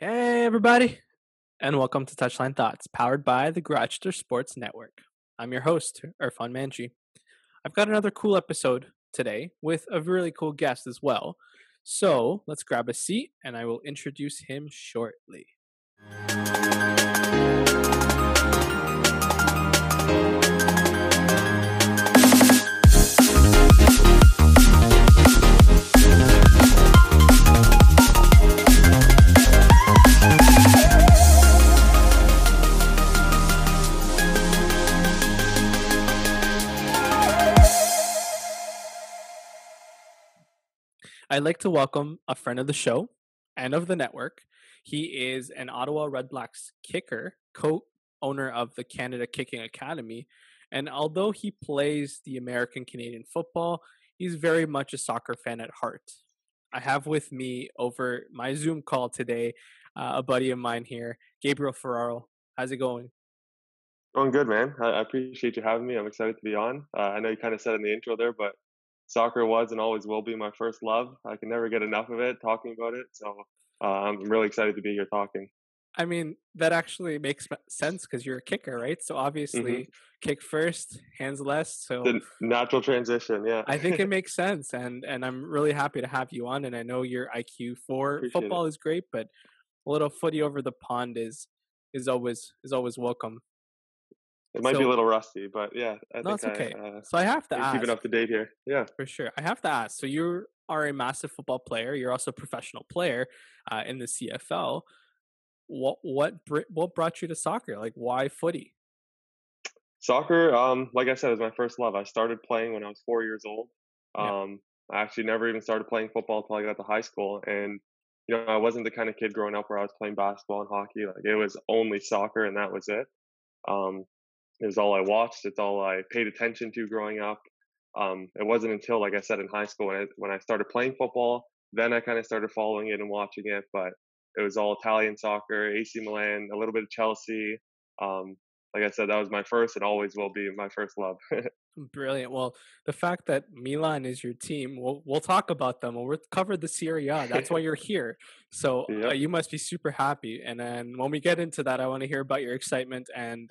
Hey, everybody, and welcome to Touchline Thoughts, powered by the Gratcher Sports Network. I'm your host, Irfan Manji. I've got another cool episode today with a really cool guest as well. So let's grab a seat, and I will introduce him shortly. I'd like to welcome a friend of the show and of the network. He is an Ottawa Redblacks kicker, co owner of the Canada Kicking Academy. And although he plays the American Canadian football, he's very much a soccer fan at heart. I have with me over my Zoom call today uh, a buddy of mine here, Gabriel Ferraro. How's it going? Going good, man. I appreciate you having me. I'm excited to be on. Uh, I know you kind of said in the intro there, but soccer was and always will be my first love. I can never get enough of it, talking about it. So uh, I'm really excited to be here talking. I mean, that actually makes sense because you're a kicker, right? So obviously, mm-hmm. kick first, hands less. So the natural transition, yeah. I think it makes sense, and and I'm really happy to have you on. And I know your IQ for Appreciate football it. is great, but a little footy over the pond is is always is always welcome. It might so, be a little rusty, but yeah, I no, it's okay. I, uh, so I have to ask. Keeping up to date here, yeah, for sure. I have to ask. So you are a massive football player. You're also a professional player uh, in the CFL. What what what brought you to soccer? Like, why footy? Soccer, um, like I said, is my first love. I started playing when I was four years old. Um, yeah. I actually never even started playing football until I got to high school, and you know, I wasn't the kind of kid growing up where I was playing basketball and hockey. Like it was only soccer, and that was it. Um, it was all I watched. It's all I paid attention to growing up. Um, it wasn't until, like I said, in high school when I, when I started playing football, then I kind of started following it and watching it. But it was all Italian soccer, AC Milan, a little bit of Chelsea. Um, like I said, that was my first and always will be my first love. Brilliant. Well, the fact that Milan is your team, we'll we'll talk about them. We'll cover the Serie A. That's why you're here. So uh, yep. uh, you must be super happy. And then when we get into that, I want to hear about your excitement and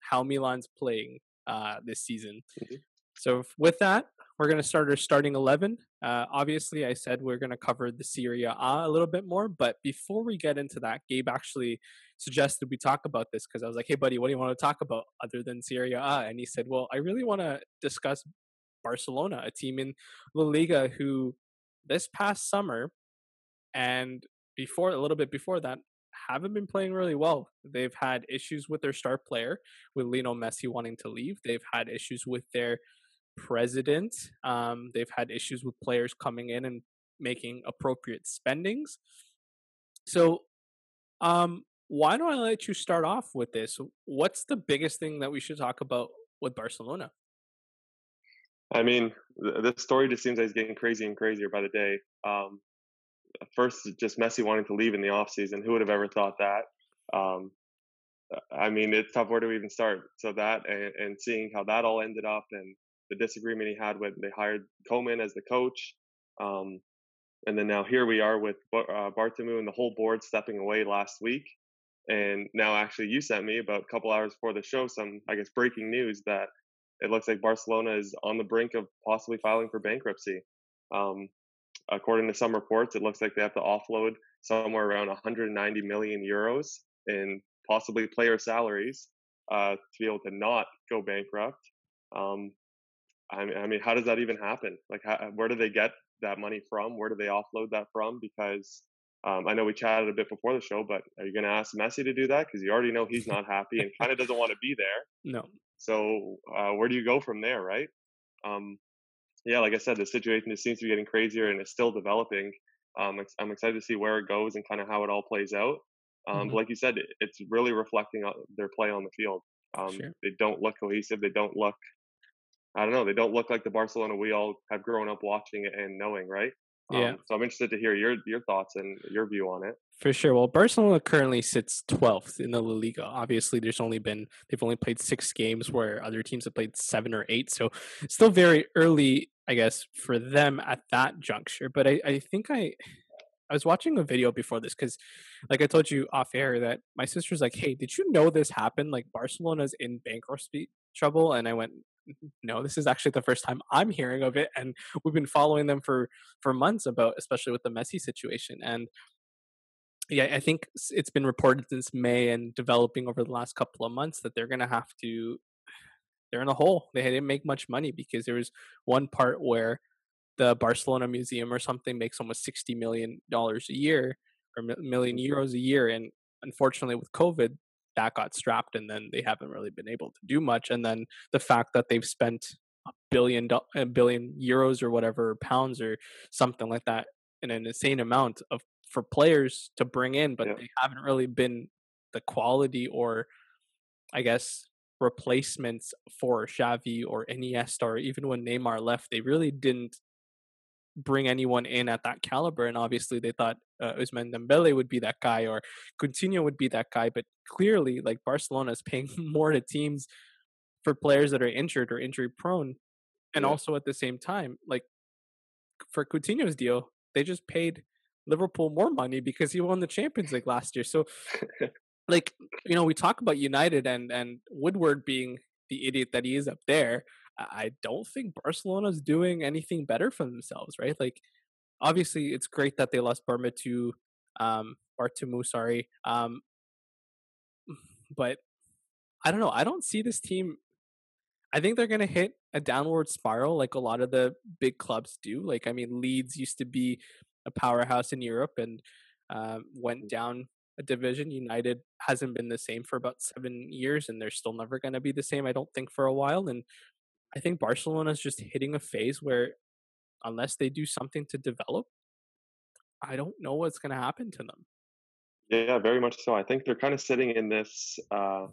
how Milan's playing uh, this season. Mm-hmm. So with that, we're going to start our starting 11. Uh, obviously, I said we're going to cover the Serie A a little bit more, but before we get into that, Gabe actually suggested we talk about this because I was like, hey, buddy, what do you want to talk about other than Serie A? And he said, well, I really want to discuss Barcelona, a team in La Liga who this past summer and before a little bit before that haven't been playing really well. They've had issues with their star player, with Lionel Messi wanting to leave. They've had issues with their president. Um, they've had issues with players coming in and making appropriate spendings. So, um, why don't I let you start off with this? What's the biggest thing that we should talk about with Barcelona? I mean, this story just seems like it's getting crazier and crazier by the day. Um, first just Messi wanting to leave in the offseason. Who would have ever thought that? Um, I mean, it's tough. Where do we even start? So that and, and, seeing how that all ended up and the disagreement he had when they hired Koeman as the coach. Um, and then now here we are with uh, Bartomeu and the whole board stepping away last week. And now actually you sent me about a couple hours before the show some, I guess, breaking news that it looks like Barcelona is on the brink of possibly filing for bankruptcy. Um, according to some reports, it looks like they have to offload somewhere around 190 million euros in possibly player salaries uh, to be able to not go bankrupt. Um, I, mean, I mean, how does that even happen? Like, how, where do they get that money from? Where do they offload that from? Because um, I know we chatted a bit before the show, but are you going to ask Messi to do that? Because you already know he's not happy and kind of doesn't want to be there. No. So uh, where do you go from there, right? Um, yeah, like I said, the situation just seems to be getting crazier and it's still developing. Um, I'm excited to see where it goes and kind of how it all plays out. Um, mm-hmm. But like you said, it's really reflecting their play on the field. Um, sure. They don't look cohesive. They don't look, I don't know, they don't look like the Barcelona we all have grown up watching and knowing, right? Yeah. Um, so I'm interested to hear your your thoughts and your view on it. For sure. Well, Barcelona currently sits 12th in the La Liga. Obviously, there's only been they've only played six games, where other teams have played seven or eight. So still very early, I guess, for them at that juncture. But I, I think I I was watching a video before this because, like I told you off air, that my sister's like, "Hey, did you know this happened? Like Barcelona's in bankruptcy trouble." And I went, "No, this is actually the first time I'm hearing of it." And we've been following them for for months about, especially with the Messi situation. And yeah, I think it's been reported since May and developing over the last couple of months that they're gonna have to. They're in a hole. They didn't make much money because there was one part where the Barcelona Museum or something makes almost sixty million dollars a year or million mm-hmm. euros a year, and unfortunately with COVID, that got strapped, and then they haven't really been able to do much. And then the fact that they've spent a billion a billion euros or whatever pounds or something like that in an insane amount of for players to bring in, but yeah. they haven't really been the quality or I guess replacements for Xavi or Iniesta or even when Neymar left, they really didn't bring anyone in at that caliber. And obviously, they thought uh, Ousmane Dembele would be that guy or Coutinho would be that guy. But clearly, like Barcelona is paying more to teams for players that are injured or injury prone, and yeah. also at the same time, like for Coutinho's deal, they just paid Liverpool more money because he won the Champions League last year. So, like you know, we talk about United and and Woodward being the idiot that he is up there. I don't think Barcelona's doing anything better for themselves, right? Like, obviously, it's great that they lost Burma to um, Bartomeu, sorry. Um, but I don't know. I don't see this team. I think they're going to hit a downward spiral like a lot of the big clubs do. Like, I mean, Leeds used to be a powerhouse in Europe and um, went down a division. United hasn't been the same for about seven years, and they're still never going to be the same, I don't think, for a while. And I think Barcelona is just hitting a phase where, unless they do something to develop, I don't know what's going to happen to them. Yeah, very much so. I think they're kind of sitting in this uh,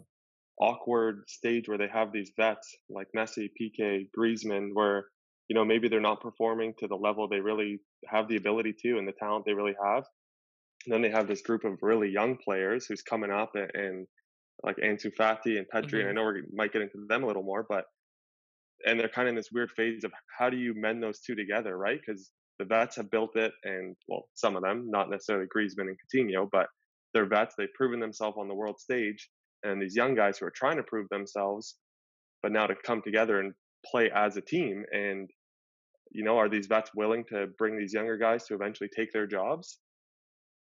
awkward stage where they have these vets like Messi, Piqué, Griezmann, where you know maybe they're not performing to the level they really have the ability to and the talent they really have. And then they have this group of really young players who's coming up and, and like Ansu Fati and Pedri. Mm-hmm. And I know we might get into them a little more, but and they're kind of in this weird phase of how do you mend those two together, right? Because the vets have built it, and well, some of them, not necessarily Griezmann and Coutinho, but they're vets. They've proven themselves on the world stage, and these young guys who are trying to prove themselves, but now to come together and play as a team. And you know, are these vets willing to bring these younger guys to eventually take their jobs?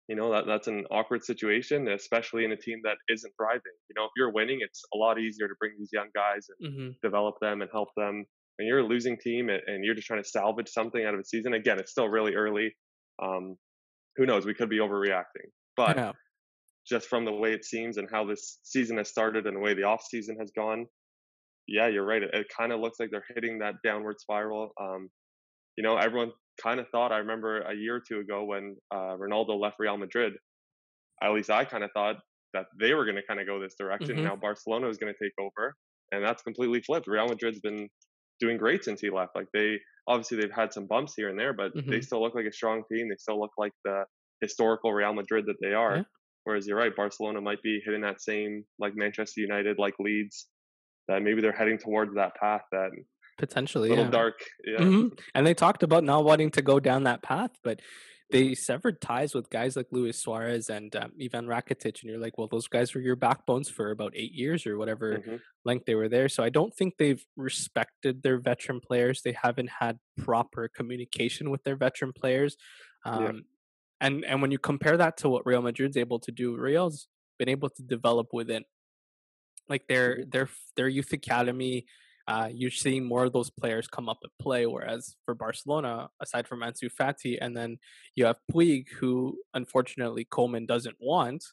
You know, that that's an awkward situation, especially in a team that isn't thriving. You know, if you're winning, it's a lot easier to bring these young guys and mm-hmm. develop them and help them. and you're a losing team and you're just trying to salvage something out of a season, again, it's still really early. Um, who knows? We could be overreacting, but yeah. just from the way it seems and how this season has started and the way the off season has gone, yeah, you're right. It, it kind of looks like they're hitting that downward spiral. Um, you know, everyone kind of thought. I remember a year or two ago when uh, Ronaldo left Real Madrid. At least I kind of thought that they were going to kind of go this direction. Mm-hmm. Now Barcelona is going to take over, and that's completely flipped. Real Madrid's been doing great since he left. Like they obviously they've had some bumps here and there, but mm-hmm. they still look like a strong team. They still look like the historical Real Madrid that they are. Yeah. Whereas you're right, Barcelona might be hitting that same like Manchester United, like Leeds, that maybe they're heading towards that path that potentially a little yeah. dark yeah mm-hmm. and they talked about not wanting to go down that path but they severed ties with guys like Luis Suarez and um, Ivan Rakitic, and you're like, well, those guys were your backbones for about eight years or whatever mm-hmm. length they were there. So I don't think they've respected their veteran players. They haven't had proper communication with their veteran players. Um, yeah. And and when you compare that to what Real Madrid's able to do, Real's been able to develop within, like their mm-hmm. their their youth academy uh, you're seeing more of those players come up and play. Whereas for Barcelona, aside from Ansu Fati, and then you have Puig, who unfortunately Coleman doesn't want,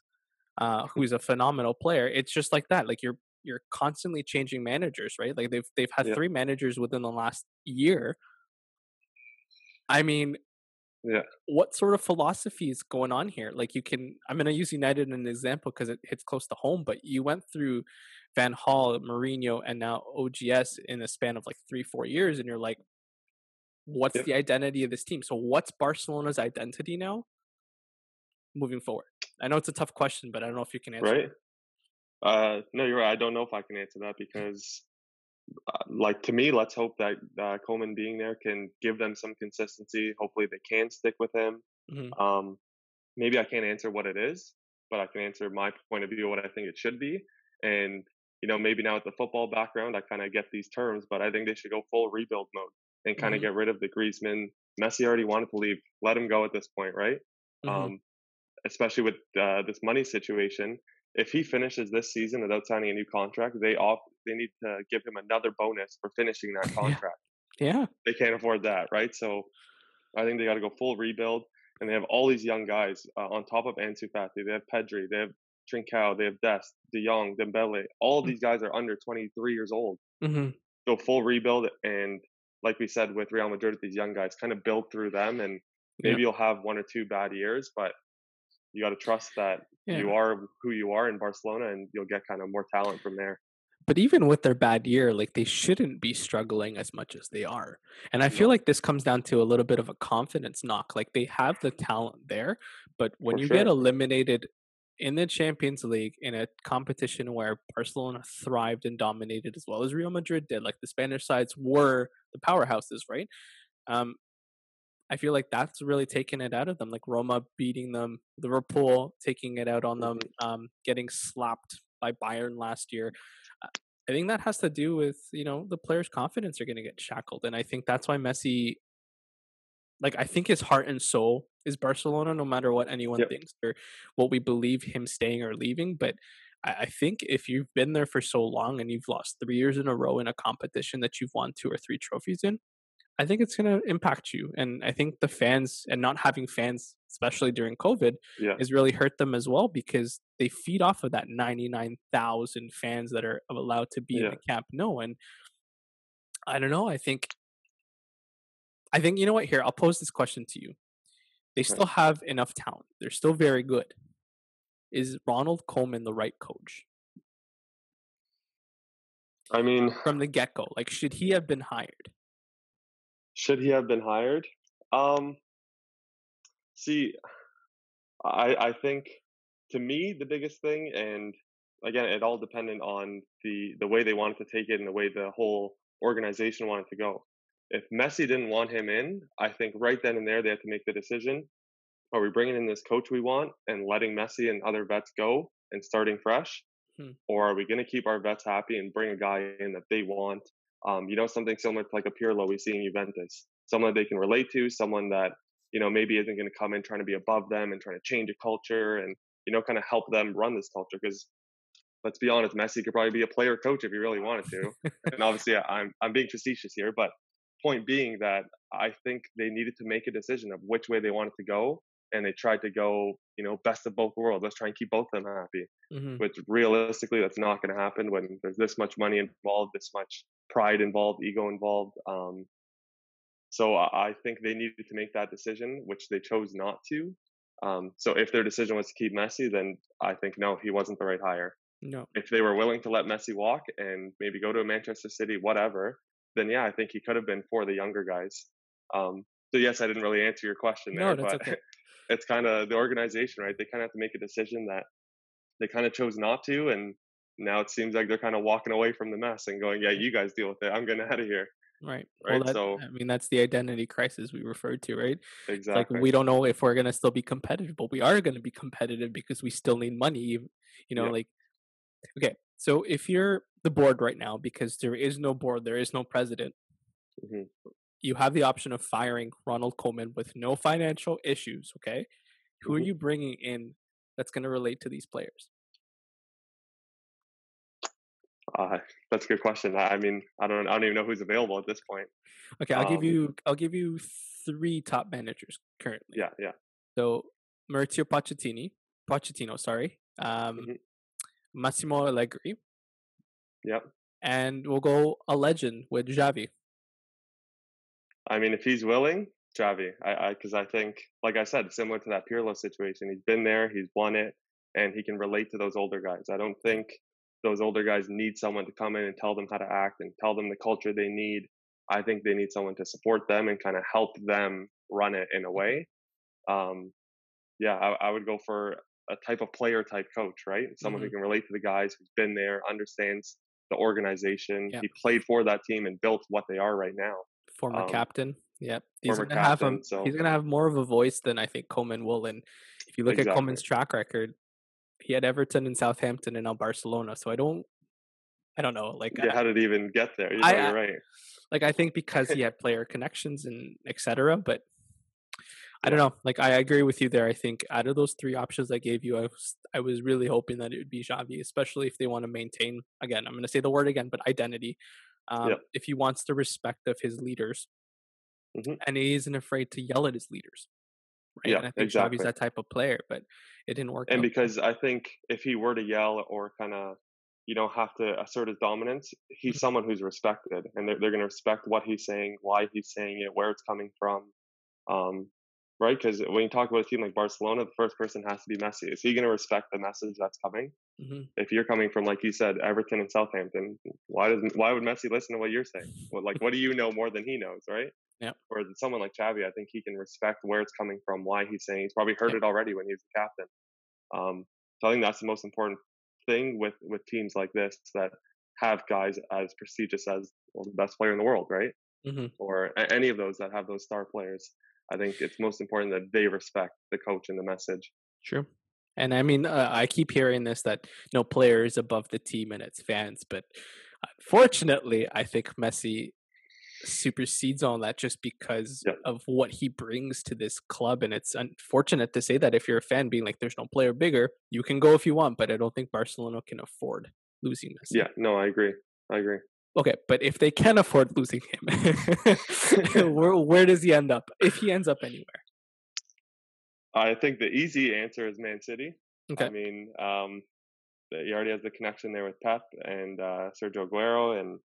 uh, who's a phenomenal player. It's just like that. Like you're you're constantly changing managers, right? Like they've they've had yeah. three managers within the last year. I mean, yeah. What sort of philosophy is going on here? Like you can I'm going to use United as an example because it hits close to home, but you went through Van Gaal, Mourinho, and now OGS in a span of like three, four years, and you're like, what's the identity of this team? So, what's Barcelona's identity now moving forward? I know it's a tough question, but I don't know if you can answer. Right. Uh, no, you're right. I don't know if I can answer that because, uh, like, to me, let's hope that uh, Koeman being there can give them some consistency. Hopefully, they can stick with him. Mm-hmm. Um, maybe I can't answer what it is, but I can answer my point of view, what I think it should be. And, you know, maybe now with the football background, I kind of get these terms, but I think they should go full rebuild mode and kind of mm-hmm. get rid of the Griezmann. Messi already wanted to leave. Let him go at this point, right? Mm-hmm. Um, especially with uh, this money situation. If he finishes this season without signing a new contract, they off they need to give him another bonus for finishing that contract. Yeah. yeah. They can't afford that, right? So I think they got to go full rebuild and they have all these young guys uh, on top of Ansu Fati. They have Pedri, they have Trincao, they have Dest, De Jong, Dembele. All mm. these guys are under 23 years old. Mm-hmm. So full rebuild, and like we said with Real Madrid, these young guys kind of build through them, and maybe yeah. you'll have one or two bad years, but you got to trust that yeah. you are who you are in Barcelona, and you'll get kind of more talent from there but even with their bad year, like they shouldn't be struggling as much as they are. And I feel like this comes down to a little bit of a confidence knock. Like they have the talent there, but when For you sure. get eliminated in the Champions League in a competition where Barcelona thrived and dominated as well as Real Madrid did, like the Spanish sides were the powerhouses, right? Um, I feel like that's really taken it out of them. Like Roma beating them, Liverpool taking it out on them, mm-hmm. um, getting slapped by Bayern last year. I think that has to do with you know the players' confidence are going to get shackled, and I think that's why Messi, like I think his heart and soul is Barcelona, no matter what anyone yep. thinks or what we believe him staying or leaving. But I, I think if you've been there for so long and you've lost three years in a row in a competition that you've won two or three trophies in, I think it's going to impact you. And I think the fans and not having fans, especially during COVID, yeah. has really hurt them as well because they feed off of that 99,000 fans that are allowed to be yeah. in the Camp Nou, And I don't know. I think, I think, you know what? Here, I'll pose this question to you. They still have enough talent, they're still very good. Is Ronald Koeman the right coach? I mean, from the get go, like, should he have been hired? Should he have been hired? Um, see, I I think to me the biggest thing, and again, it all depended on the the way they wanted to take it and the way the whole organization wanted to go. If Messi didn't want him in, I think right then and there they had to make the decision: Are we bringing in this coach we want and letting Messi and other vets go and starting fresh, hmm. or are we going to keep our vets happy and bring a guy in that they want um, you know, something similar to like a Pirlo we see in Juventus, someone that they can relate to, someone that, you know, maybe isn't going to come in trying to be above them and trying to change a culture and, you know, kind of help them run this culture. Because let's be honest, Messi could probably be a player coach if he really wanted to. and obviously, I'm, I'm being facetious here, but point being that I think they needed to make a decision of which way they wanted to go. And they tried to go, you know, best of both worlds. Let's try and keep both of them happy. Mm-hmm. Which realistically, that's not going to happen when there's this much money involved, this much pride involved, ego involved. Um, so I think they needed to make that decision, which they chose not to. Um, so if their decision was to keep Messi, then I think no, he wasn't the right hire. No. If they were willing to let Messi walk and maybe go to Manchester City, whatever, then yeah, I think he could have been for the younger guys. Um, so yes, I didn't really answer your question there, no, but okay. it's kind of the organization, right? They kind of have to make a decision that they kind of chose not to, and now it seems like they're kind of walking away from the mess and going, "Yeah, you guys deal with it. I'm getting out of here." Right. Right. Well, that, so I mean, that's the identity crisis we referred to, right? Exactly. like we don't know if we're gonna still be competitive, but we are gonna be competitive because we still need money. You know, yeah. like okay. So if you're the board right now, because there is no board, there is no president, mm-hmm. you have the option of firing Ronald Coleman with no financial issues. Okay, who mm-hmm. are you bringing in that's going to relate to these players? Uh, that's a good question. I, I mean, I don't, I don't even know who's available at this point. Okay, I'll um, give you, I'll give you three top managers currently. Yeah, yeah. So Mauricio Pochettino, Pochettino, sorry, um, mm-hmm. Massimo Allegri. Yep. And we'll go a legend with Xavi. I mean, if he's willing, Xavi, I, because I, I think, like I said, similar to that Pirlo situation, he's been there, he's won it, and he can relate to those older guys. I don't think those older guys need someone to come in and tell them how to act and tell them the culture they need. I think they need someone to support them and kind of help them run it in a way. Um, yeah, I, I, would go for a type of player type coach, right? Someone mm-hmm. who can relate to the guys, who's been there, understands the organization. Yep. He played for that team and built what they are right now. Former um, captain. Yep. He's gonna captain, have a, so. he's gonna have more of a voice than I think Coleman will and if you look exactly. at Coleman's track record, he had Everton and Southampton and now Barcelona. So I don't, I don't know. Like, yeah, I, how did he even get there? You know, I, you're right. Like, I think because he had player connections and etc. But I don't know. Like, I agree with you there. I think out of those three options I gave you, I was, I was really hoping that it would be Xavi, especially if they want to maintain. Again, I'm going to say the word again, but identity. Um, yeah. If he wants the respect of his leaders, mm-hmm. and he isn't afraid to yell at his leaders. Right? Yeah, and I think exactly. Xavi's that type of player, but it didn't work. And out. because I think if he were to yell or kind of, you know, have to assert his dominance, he's mm-hmm. someone who's respected, and they're they're going to respect what he's saying, why he's saying it, where it's coming from. Um, right? Because when you talk about a team like Barcelona, the first person has to be Messi. Is he going to respect the message that's coming? Mm-hmm. If you're coming from, like you said, Everton and Southampton, why does why would Messi listen to what you're saying? Well, like, what do you know more than he knows, right? Yeah. Or someone like Xavi, I think he can respect where it's coming from, why he's saying. He's probably heard it already when he was the captain. Um, so I think that's the most important thing with with teams like this that have guys as prestigious as well, the best player in the world, right? Mm-hmm. Or any of those that have those star players. I think it's most important that they respect the coach and the message. True. And I mean, uh, I keep hearing this that no player is above the team and its fans, but unfortunately, I think Messi supersedes all that just because yep. of what he brings to this club. And it's unfortunate to say that if you're a fan being like, there's no player bigger, you can go if you want, but I don't think Barcelona can afford losing Messi. Yeah, no, I agree. I agree. Okay, but if they can afford losing him, where, where does he end up? If he ends up anywhere? I think the easy answer is Man City. Okay. I mean, um, he already has the connection there with Pep and uh, Sergio Aguero, and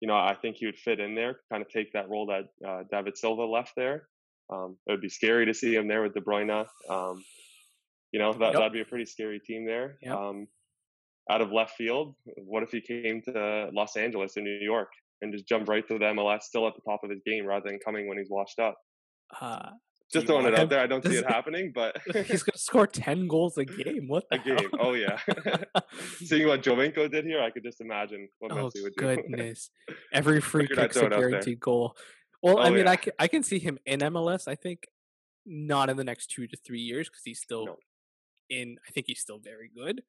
you know, I think he would fit in there, kind of take that role that uh, David Silva left there. Um, it would be scary to see him there with De Bruyne. Um, you know, that, yep. that'd be a pretty scary team there. Yep. Um, out of left field, what if he came to Los Angeles in New York and just jumped right to the MLS still at the top of his game rather than coming when he's washed up? Uh, just throwing it out there. I don't see it happening, but he's going to score ten goals a game. What a hell? game? Oh yeah. Seeing what Giovinco did here, I could just imagine what oh, Messi would do. goodness! Every free kick's a guaranteed goal. Well, oh, I mean, yeah. I can, I can see him in MLS. I think not in the next two to three years because he's still no. in. I think he's still very good.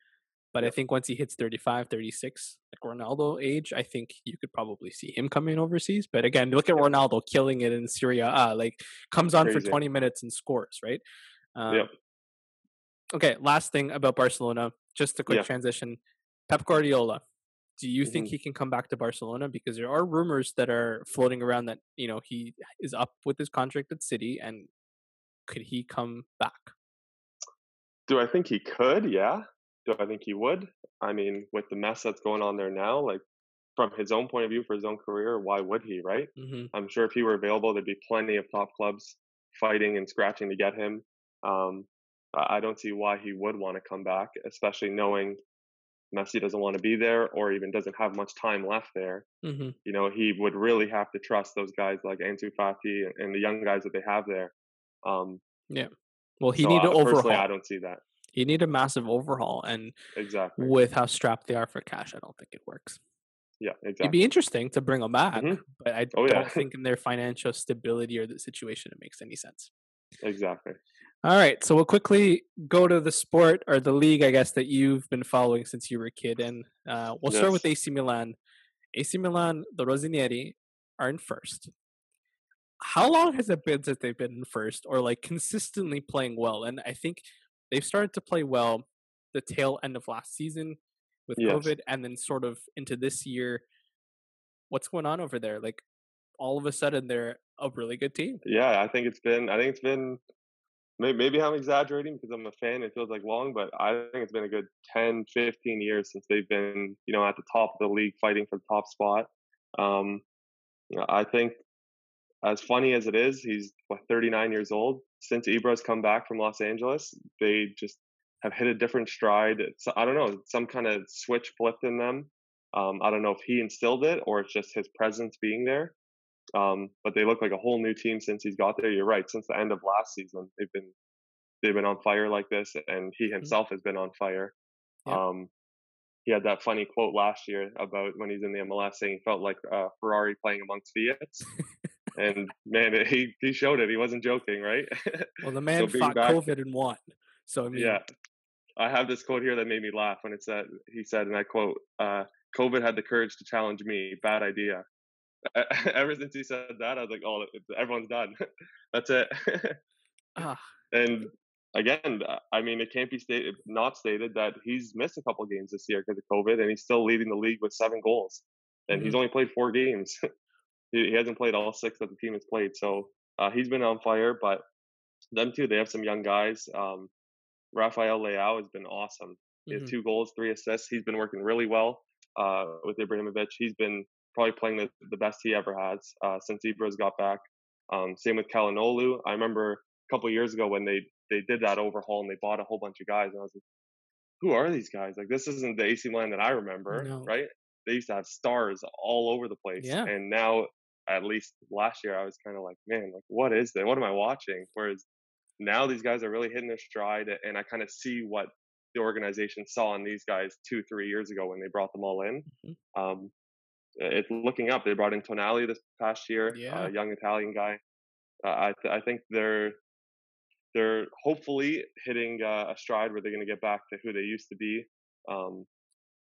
But I think once he hits 35, 36, like Ronaldo age, I think you could probably see him coming overseas. But again, look at Ronaldo killing it in Serie A. Like comes on Crazy. for 20 minutes and scores, right? Um, yep. Okay, last thing about Barcelona, just a quick yeah. transition. Pep Guardiola, do you mm-hmm. think he can come back to Barcelona? Because there are rumors that are floating around that, you know, he is up with his contract at City and could he come back? Do I think he could? Yeah. Do I think he would? I mean, with the mess that's going on there now, like from his own point of view for his own career, why would he, right? Mm-hmm. I'm sure if he were available, there'd be plenty of top clubs fighting and scratching to get him. Um, I don't see why he would want to come back, especially knowing Messi doesn't want to be there or even doesn't have much time left there. Mm-hmm. You know, he would really have to trust those guys like Ansu Fati and the young guys that they have there. Um, yeah. Well, he so need to overhaul. I don't see that. You need a massive overhaul, and exactly with how strapped they are for cash, I don't think it works. Yeah, exactly. It'd be interesting to bring them back, mm-hmm. but I oh, don't yeah. think in their financial stability or the situation it makes any sense. Exactly. All right, so we'll quickly go to the sport or the league, I guess, that you've been following since you were a kid, and uh, we'll yes. start with AC Milan. AC Milan, the Rossoneri, are in first. How long has it been since they've been in first, or like consistently playing well? And I think they've started to play well the tail end of last season with yes. COVID and then sort of into this year. What's going on over there? Like all of a sudden they're a really good team. Yeah, I think it's been I think it's been maybe I'm exaggerating because I'm a fan. It feels like long, but I think it's been a good 10, 15 years since they've been, you know, at the top of the league fighting for the top spot. Um, I think as funny as it is, he's what, 39 years old. Since Ibra's come back from Los Angeles, they just have hit a different stride. It's, I don't know, some kind of switch flipped in them. Um, I don't know if he instilled it or it's just his presence being there. Um, but they look like a whole new team since he's got there. You're right. Since the end of last season, they've been they've been on fire like this, and he mm-hmm. himself mm-hmm. has been on fire. Yeah. Um, he had that funny quote last year about when he's in the MLS saying he felt like uh, Ferrari playing amongst Fiats. And man, he he showed it. He wasn't joking, right? Well, the man so fought back, COVID and won. So I mean, yeah, I have this quote here that made me laugh when it said he said, and I quote, uh, "COVID had the courage to challenge me. Bad idea." Ever since he said that, I was like, "Oh, everyone's done. That's it." ah. And again, I mean, it can't be stated not stated that he's missed a couple games this year because of COVID, and he's still leading the league with seven goals, and mm-hmm. he's only played four games. He, he, hasn't played all six that the team has played, so uh, he's been on fire. But them too, they have some young guys. Um, Rafael Leao has been awesome. He has mm-hmm. two goals, three assists. He's been working really well uh, with Ibrahimovic. He's been probably playing the, the best he ever has uh, since Ibra's got back. Um, same with Calhanoglu. I remember a couple years ago when they they did that overhaul and they bought a whole bunch of guys, and I was like, "Who are these guys? Like, this isn't the AC Milan that I remember, no. right?" They used to have stars all over the place, yeah. and now, at least last year, I was kind of like, "Man, like, what is that? What am I watching?" Whereas now these guys are really hitting their stride, and I kind of see what the organization saw in these guys two, three years ago when they brought them all in. Mm-hmm. Um, it's looking up. They brought in Tonali this past year, yeah. a young Italian guy. Uh, I th- I think they're they're hopefully hitting uh, a stride where they're going to get back to who they used to be. Um,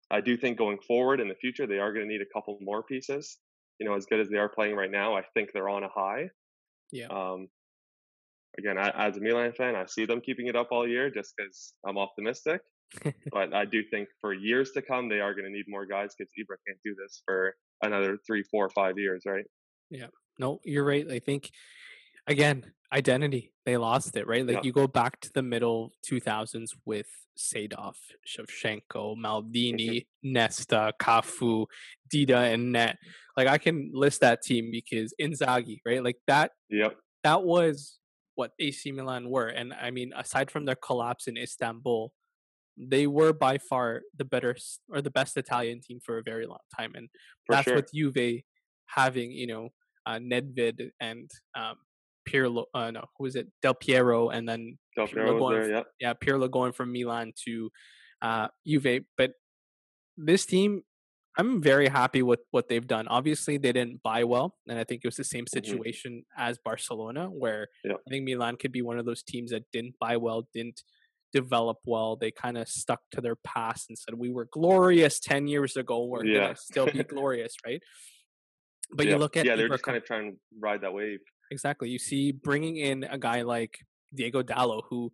I do think going forward in the future they are going to need a couple more pieces. You know, as good as they are playing right now, I think they're on a high. Yeah. Um, again, I, as a Milan fan, I see them keeping it up all year just because I'm optimistic. but I do think for years to come, they are going to need more guys because Ibra can't do this for another three, four, five years, right? Yeah. No, you're right. I think again, identity. They lost it, right? Like yeah. you go back to the middle 2000s with Seedorf, Shevchenko, Maldini, mm-hmm. Nesta, Cafu, Dida, and Net. Like I can list that team because Inzaghi, right? Like that. Yep. That was what AC Milan were. And I mean, aside from their collapse in Istanbul, they were by far the better or the best Italian team for a very long time. And for that's sure. with Juve having, you know, uh, Nedved and um, Pirlo, uh, no, who is it? Del Piero, and then Del Piero going, there, yeah. yeah, Pirlo going from Milan to uh, Juve. But this team I'm very happy with what they've done. Obviously, they didn't buy well, and I think it was the same mm-hmm. situation mm-hmm. as Barcelona, where yeah. I think Milan could be one of those teams that didn't buy well, didn't develop well. They kind of stuck to their past and said, "We were glorious ten years ago. We're yeah. gonna still be glorious, right?" But yeah. you look at yeah, they're just kind of trying to ride that wave. Exactly. You see, bringing in a guy like Diogo Dalot, who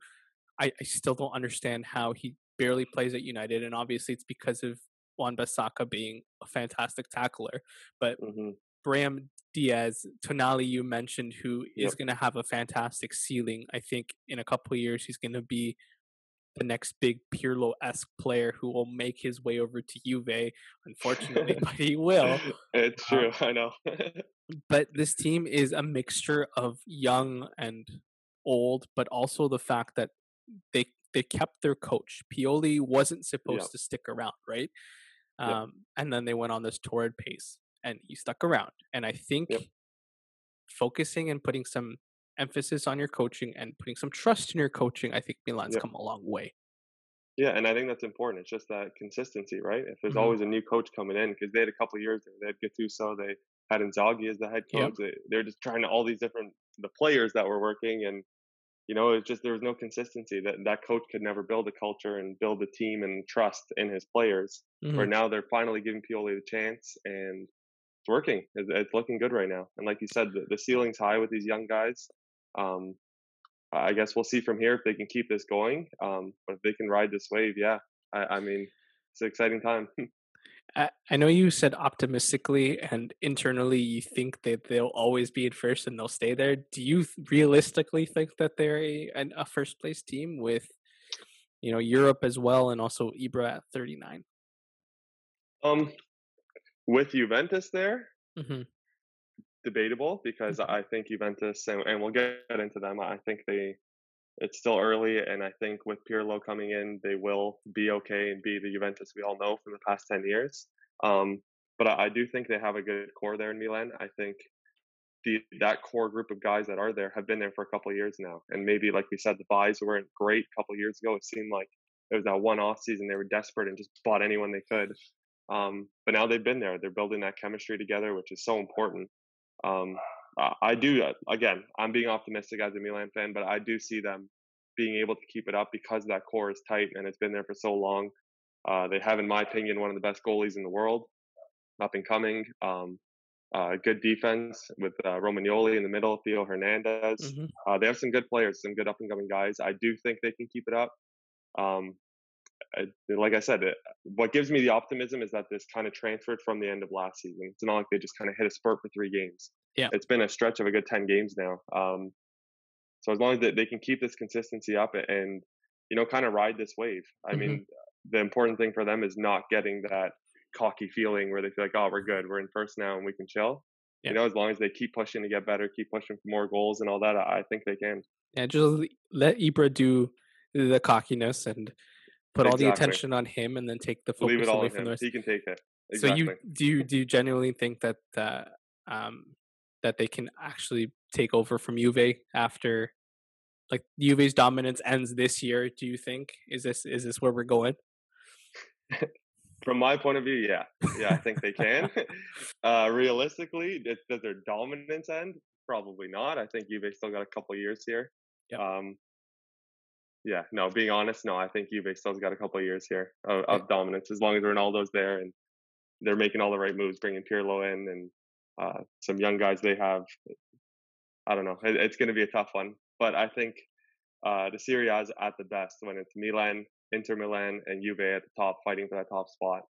I, I still don't understand how he barely plays at United, and obviously it's because of Wan-Bissaka being a fantastic tackler, but mm-hmm. Brahim Diaz, Tonali, you mentioned, who is yep. going to have a fantastic ceiling. I think in a couple of years he's going to be the next big Pirlo esque player who will make his way over to Juve. Unfortunately, but he will. It's true. Um, I know. but this team is a mixture of young and old, but also the fact that they they kept their coach. Pioli wasn't supposed yep. to stick around, right? Um, yep. And then they went on this torrid pace, and he stuck around. And I think yep. focusing and putting some emphasis on your coaching and putting some trust in your coaching, I think Milan's yep. come a long way. Yeah, and I think that's important. It's just that consistency, right? If there's mm-hmm. always a new coach coming in, because they had a couple years there, they had Gattuso, they had Inzaghi as the head coach. They, they're just trying to all these different the players that were working, and you know, it's just there was no consistency. That that coach could never build a culture and build a team and trust in his players. Mm-hmm. Where now they're finally giving Pioli the chance, and it's working. It's, it's looking good right now. And like you said, the, the ceiling's high with these young guys. Um, I guess we'll see from here if they can keep this going. Um, but if they can ride this wave, yeah, I, I mean, it's an exciting time. I know you said optimistically and internally you think that they'll always be in first and they'll stay there. Do you realistically think that they're a, a first place team with, you know, Europe as well and also Ibra at 39? Um, with Juventus there, mm-hmm. debatable because mm-hmm. I think Juventus, and, and we'll get into them, I think they it's still early, and I think with Pirlo coming in, they will be okay and be the Juventus we all know from the past ten years. Um, but I, I, do think they have a good core there in Milan. I think the that core group of guys that are there have been there for a couple of years now, and maybe like we said, the buys weren't great a couple of years ago. It seemed like it was that one off season they were desperate and just bought anyone they could. Um, but now they've been there. They're building that chemistry together, which is so important. Um, I do uh, again. I'm being optimistic as a Milan fan, but I do see them being able to keep it up because that core is tight and it's been there for so long. Uh, they have, in my opinion, one of the best goalies in the world, up and coming. Um, uh, good defense with uh, Romagnoli in the middle, Theo Hernandez. Mm-hmm. Uh, they have some good players, some good up and coming guys. I do think they can keep it up. Um, I, like I said, it, what gives me the optimism is that this kind of transferred from the end of last season. It's not like they just kind of hit a spurt for three games. Yeah, it's been a stretch of a good ten games now. Um, so as long as they, they can keep this consistency up and you know kind of ride this wave, I mm-hmm. mean, the important thing for them is not getting that cocky feeling where they feel like, oh, we're good, we're in first now, and we can chill. Yeah. You know, as long as they keep pushing to get better, keep pushing for more goals and all that, I think they can. Yeah, just let Ibra do the cockiness and put exactly. all the attention on him, and then take the focus away from him. the rest. He can take it. Exactly. So you do you do you genuinely think that uh, um, that they can actually take over from Juve after like Juve's dominance ends this year? Do you think is this is this where we're going? From my point of view, yeah, yeah, I think they can. uh, realistically, does their dominance end? Probably not. I think Juve still got a couple years here. Yeah. Um, yeah, no, being honest, no, I think Juve still's got a couple of years here of, of dominance as long as Ronaldo's there and they're making all the right moves, bringing Pirlo in and uh, some young guys they have. I don't know. It, it's going to be a tough one, but I think uh, the Serie A is at the best when it's Milan, Inter Milan, and Juve at the top, fighting for that top spot.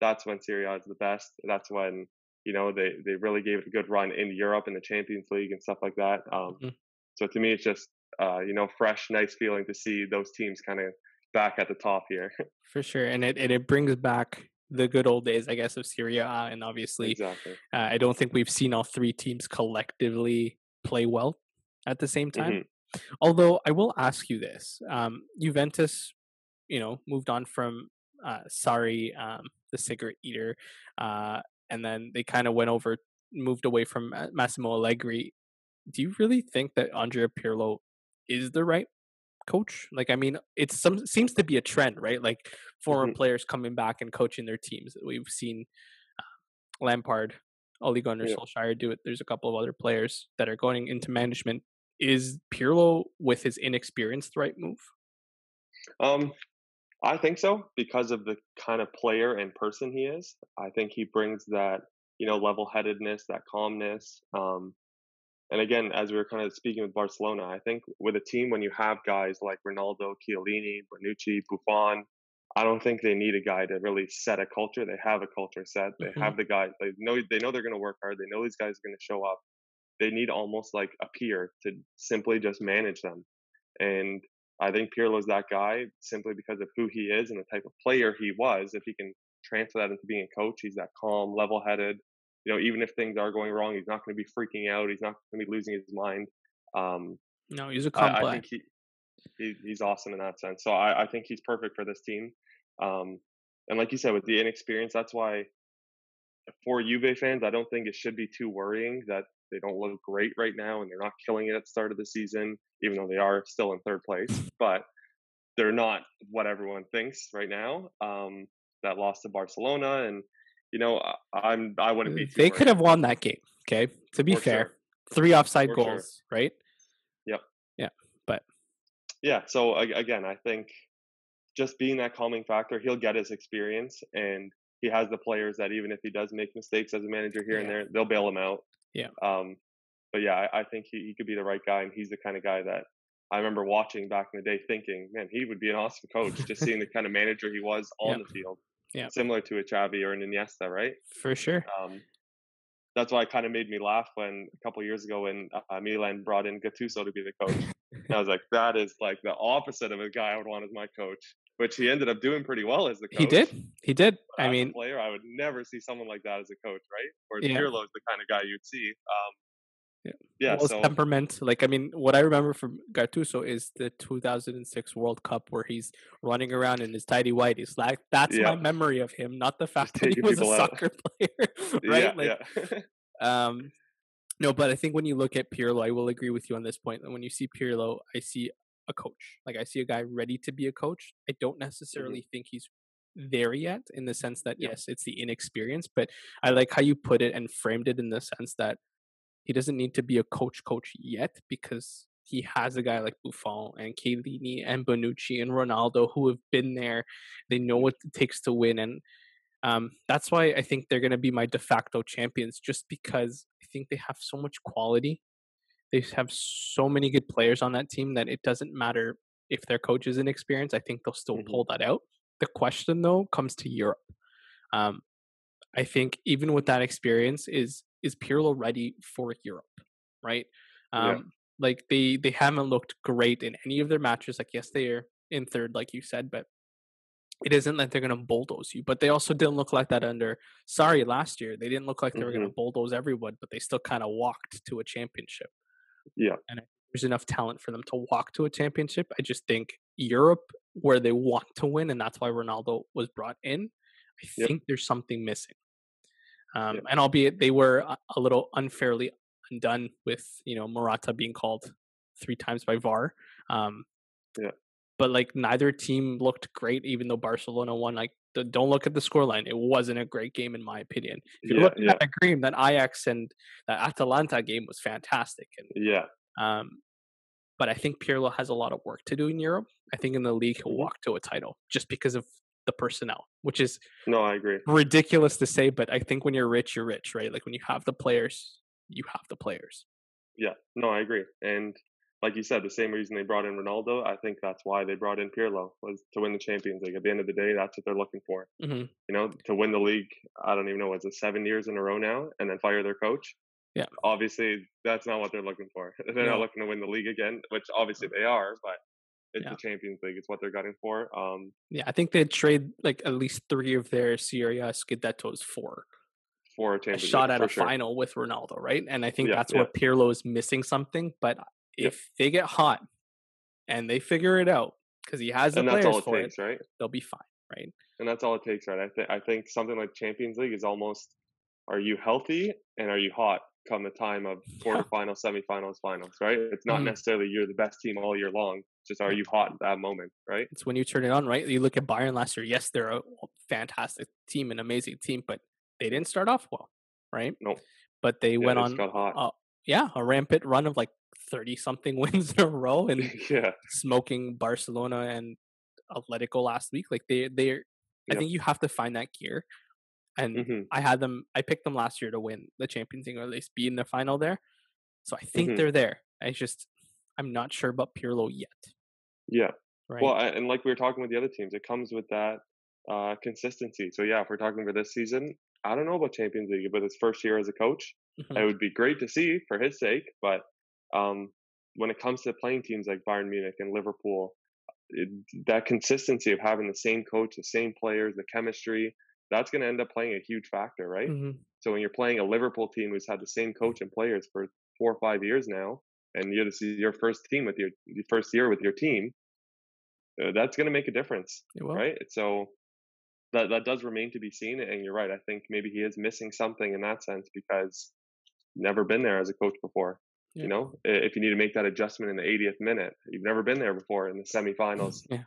That's when Serie A is the best. That's when you know they they really gave it a good run in Europe in the Champions League and stuff like that. Um, mm-hmm. So to me, it's just uh, you know fresh, nice feeling to see those teams kind of back at the top here. For sure, and it and it brings back the good old days, I guess, of Serie A. And obviously, exactly. uh, I don't think we've seen all three teams collectively play well at the same time. Mm-hmm. Although I will ask you this: um, Juventus, you know, moved on from uh, Sarri, um, the cigarette eater, uh, and then they kind of went over, moved away from Massimo Allegri. Do you really think that Andrea Pirlo is the right coach? Like, I mean, it some seems to be a trend, right? Like former mm-hmm. players coming back and coaching their teams. We've seen uh, Lampard, Ole Gunnar yeah. Solskjaer do it. There's a couple of other players that are going into management. Is Pirlo with his inexperience the right move? Um, I think so because of the kind of player and person he is. I think he brings that you know level-headedness, that calmness. Um, and again, as we were kind of speaking with Barcelona, I think with a team when you have guys like Ronaldo, Chiellini, Bonucci, Buffon, I don't think they need a guy to really set a culture. They have a culture set. They mm-hmm. have the guys. They know they know they're going to work hard. They know these guys are going to show up. They need almost like a peer to simply just manage them. And I think Pirlo's that guy simply because of who he is and the type of player he was. If he can transfer that into being a coach, he's that calm, level-headed, you know, even if things are going wrong, he's not going to be freaking out. He's not going to be losing his mind. Um, no, he's a complex. I, I think he, he, he's awesome in that sense. So I, I think he's perfect for this team. Um, and like you said, with the inexperience, that's why for Juve fans, I don't think it should be too worrying that they don't look great right now and they're not killing it at the start of the season, even though they are still in third place. But they're not what everyone thinks right now. Um, that loss to Barcelona and you know, I'm I wouldn't be. they could have won that game. Okay, to be For fair, sure. three offside For goals, sure. right? Yep. Yeah, but yeah. So again, I think just being that calming factor, he'll get his experience, and he has the players that even if he does make mistakes as a manager here yeah. and there, they'll bail him out. Yeah. Um, but yeah, I, I think he, he could be the right guy, and he's the kind of guy that I remember watching back in the day, thinking, man, he would be an awesome coach. just seeing the kind of manager he was on the field yeah. similar to a Xavi or an Iniesta, right? For sure. Um, that's why it kind of made me laugh when a couple years ago when uh, Milan brought in Gattuso to be the coach. I was like, that is like the opposite of a guy I would want as my coach, which he ended up doing pretty well as the coach. He did. He did. I mean, player, I would never see someone like that as a coach, right? Or yeah. Pirlo is the kind of guy you'd see. Um, yeah, yeah well, so, temperament. Like I mean, what I remember from Gattuso is the 2006 World Cup where he's running around in his tidy whities. Like that's yeah. my memory of him, not the fact that he was a soccer player, right? Yeah, like, yeah. um, no, but I think when you look at Pirlo, I will agree with you on this point. That when you see Pirlo, I see a coach. Like I see a guy ready to be a coach. I don't mm-hmm. necessarily mm-hmm. think he's there yet in the sense that yes, it's the inexperience, but I like how you put it and framed it in the sense that he doesn't need to be a coach coach yet because he has a guy like Buffon and Chiellini and Bonucci and Ronaldo who have been there. They know what it takes to win, and um, that's why I think they're going to be my de facto champions, just because I think they have so much quality. They have so many good players on that team that it doesn't matter if their coach is inexperienced. I think they'll still mm-hmm. pull that out. The question though comes to Europe. Um, I think even with that experience, is is Pirlo ready for Europe? Right? Um, yeah. Like they they haven't looked great in any of their matches. Like yes, they are in third, like you said, but it isn't that they're going to bulldoze you. But they also didn't look like that under sorry last year. They didn't look like they mm-hmm. were going to bulldoze everyone, but they still kind of walked to a championship. Yeah, and there's enough talent for them to walk to a championship. I just think Europe, where they want to win, and that's why Ronaldo was brought in. I yep. think there's something missing. Um, yep. And albeit they were a, little unfairly undone with you know Morata being called three times by VAR. Um, yeah. But like neither team looked great, even though Barcelona won. Like the, don't look at the scoreline; it wasn't a great game in my opinion. If you yeah, look yeah. at that game, that Ajax and that Atalanta game was fantastic. And yeah. Um, but I think Pirlo has a lot of work to do in Europe. I think in the league he'll mm-hmm. walk to a title just because of the personnel, which is no, I agree. Ridiculous to say, but I think when you're rich, you're rich, right? Like when you have the players, you have the players. Yeah, no, I agree. And like you said, the same reason they brought in Ronaldo, I think that's why they brought in Pirlo was to win the Champions League. At the end of the day, that's what they're looking for. Mm-hmm. You know, to win the league. I don't even know what's it seven years in a row now, and then fire their coach. Yeah, obviously that's not what they're looking for. they're not looking to win the league again, which obviously they are, but it's yeah. the Champions League. It's what they're gunning for. Um, yeah, I think they'd trade like at least three of their Serie A Scudettos for for a, a shot League, at a sure. final with Ronaldo, right? And I think yeah, that's yeah. where Pirlo is missing something. But if they get hot and they figure it out, because he has the and players for takes, it, right? They'll be fine, right? And that's all it takes, right? I think I think something like Champions League is almost: are you healthy and are you hot? come the time of quarterfinals, semifinals, finals, right? It's not mm. necessarily you're the best team all year long. Just are you hot at that moment, right? It's when you turn it on, right? You look at Bayern last year. Yes, they're a fantastic team, an amazing team, but they didn't start off well, right? No. But they yeah, went on, uh, yeah, a rampant run of like thirty something wins in a row, and yeah, smoking Barcelona and Atletico last week. Like they, they're. I think you have to find that gear and mm-hmm. I had them. I picked them last year to win the Champions League or at least be in the final there. So I think mm-hmm. they're there. I just I'm not sure about Pirlo yet. Yeah. Right. Well, and like we were talking with the other teams, it comes with that uh, consistency. So yeah, if we're talking for this season, I don't know about Champions League, but his first year as a coach, mm-hmm. it would be great to see for his sake. But um, when it comes to playing teams like Bayern Munich and Liverpool, it, that consistency of having the same coach, the same players, the chemistry, that's going to end up playing a huge factor, right? Mm-hmm. So when you're playing a Liverpool team who's had the same coach and players for four or five years now, and you're this is your first team with your, your first year with your team, uh, that's going to make a difference, right? So that that does remain to be seen. And you're right. I think maybe he is missing something in that sense because never been there as a coach before. Yeah. You know, if you need to make that adjustment in the 80th minute, you've never been there before in the semifinals. Yeah.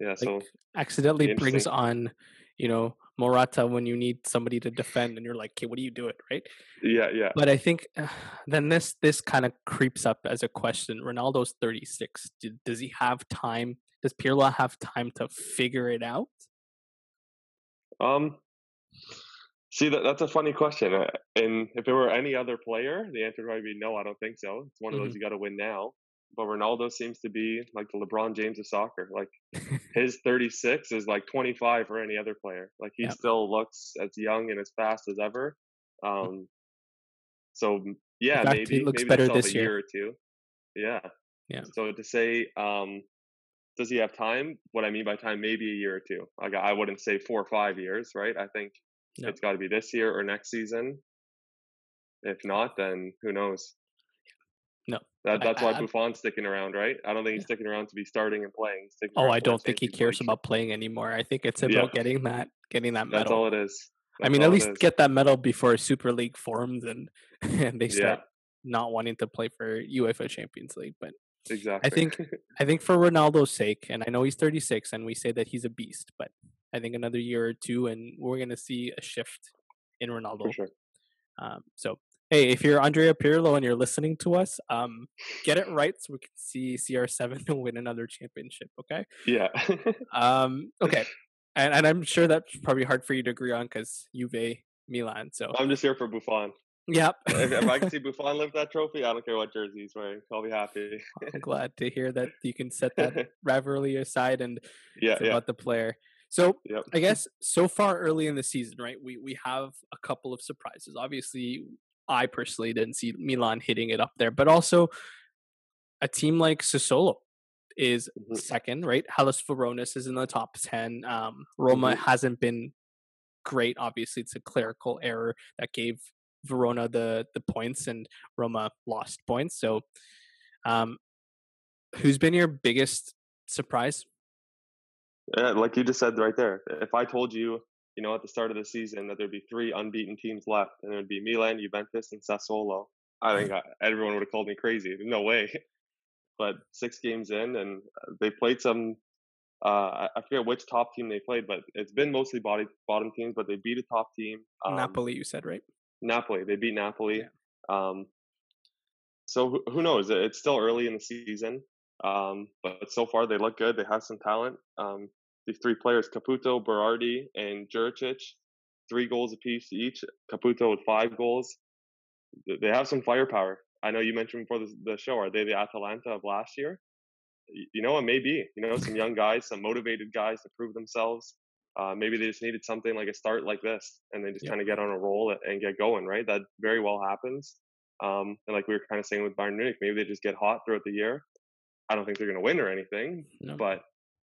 Yeah. Like so accidentally brings on you know, Morata when you need somebody to defend and you're like, okay, what do you do it, right? Yeah, yeah. But I think uh, then this this kind of creeps up as a question. Ronaldo's 36. Do, does he have time? Does Pirlo have time to figure it out? Um, see that that's a funny question. Uh, and if it were any other player, the answer would probably be no. I don't think so. It's one of mm-hmm. those you got to win now but Ronaldo seems to be like the LeBron James of soccer. Like his 36 is like 25 for any other player. Like he still looks as young and as fast as ever. Um, so yeah, fact, maybe looks maybe better this a year. year or two. Yeah. Yeah. So to say, um, does he have time? What I mean by time, maybe a year or two. Like I wouldn't say four or five years, right? I think no. it's got to be this year or next season. If not, then who knows? No, that, that's why Buffon's sticking around, right? I don't think he's sticking around to be starting and playing. oh, I don't think he cares about playing anymore. I think it's about yeah. getting that, getting that medal. That's all it is. That's I mean, at least get that medal before Super League forms and and they start yeah. not wanting to play for UEFA Champions League. But exactly, I think I think for Ronaldo's sake, and I know he's 36, and we say that he's a beast, but I think another year or two, and we're going to see a shift in Ronaldo. Sure. Um, so Hey, if you're Andrea Pirlo and you're listening to us, um, get it right so we can see CR7 win another championship. Okay. Yeah. um. Okay. And and I'm sure that's probably hard for you to agree on because Juve, Milan. So I'm just here for Buffon. Yep. if, if, I can see Buffon lift that trophy, I don't care what jersey he's wearing. I'll be happy. I'm glad to hear that you can set that rivalry aside and yeah, yeah. about the player. So yep. I guess so far early in the season, right? We we have a couple of surprises. Obviously, I personally didn't see Milan hitting it up there, but also a team like Sassuolo is mm-hmm. second, right? Hellas Verona's is in the top ten. Um, Roma mm-hmm. hasn't been great. Obviously, it's a clerical error that gave Verona the the points, and Roma lost points. So, um, who's been your biggest surprise yeah, like you just said right there. If I told you, you know, at the start of the season that there'd be three unbeaten teams left, and it would be Milan, Juventus, and Sassuolo, I think I, everyone would have called me crazy. No way. But six games in, and uh, they played some. Uh, I forget which top team they played, but it's been mostly body, bottom teams. But they beat a top team. Um, Napoli, you said right? Napoli. They beat Napoli. Yeah. Um, so who, who knows? It's still early in the season. Um, but so far they look good. They have some talent. Um, these three players, Caputo, Berardi, and Juricic, three goals apiece each. Caputo with five goals. They have some firepower. I know you mentioned before the, the show. Are they the Atalanta of last year? You know, it may be. You know, some young guys, some motivated guys to prove themselves. Uh, maybe they just needed something like a start like this, and they just kind of get on a roll and get going. Right? That very well happens. Um, and like we were kind of saying with Bayern Munich, maybe they just get hot throughout the year. I don't think they're going to win or anything, no. but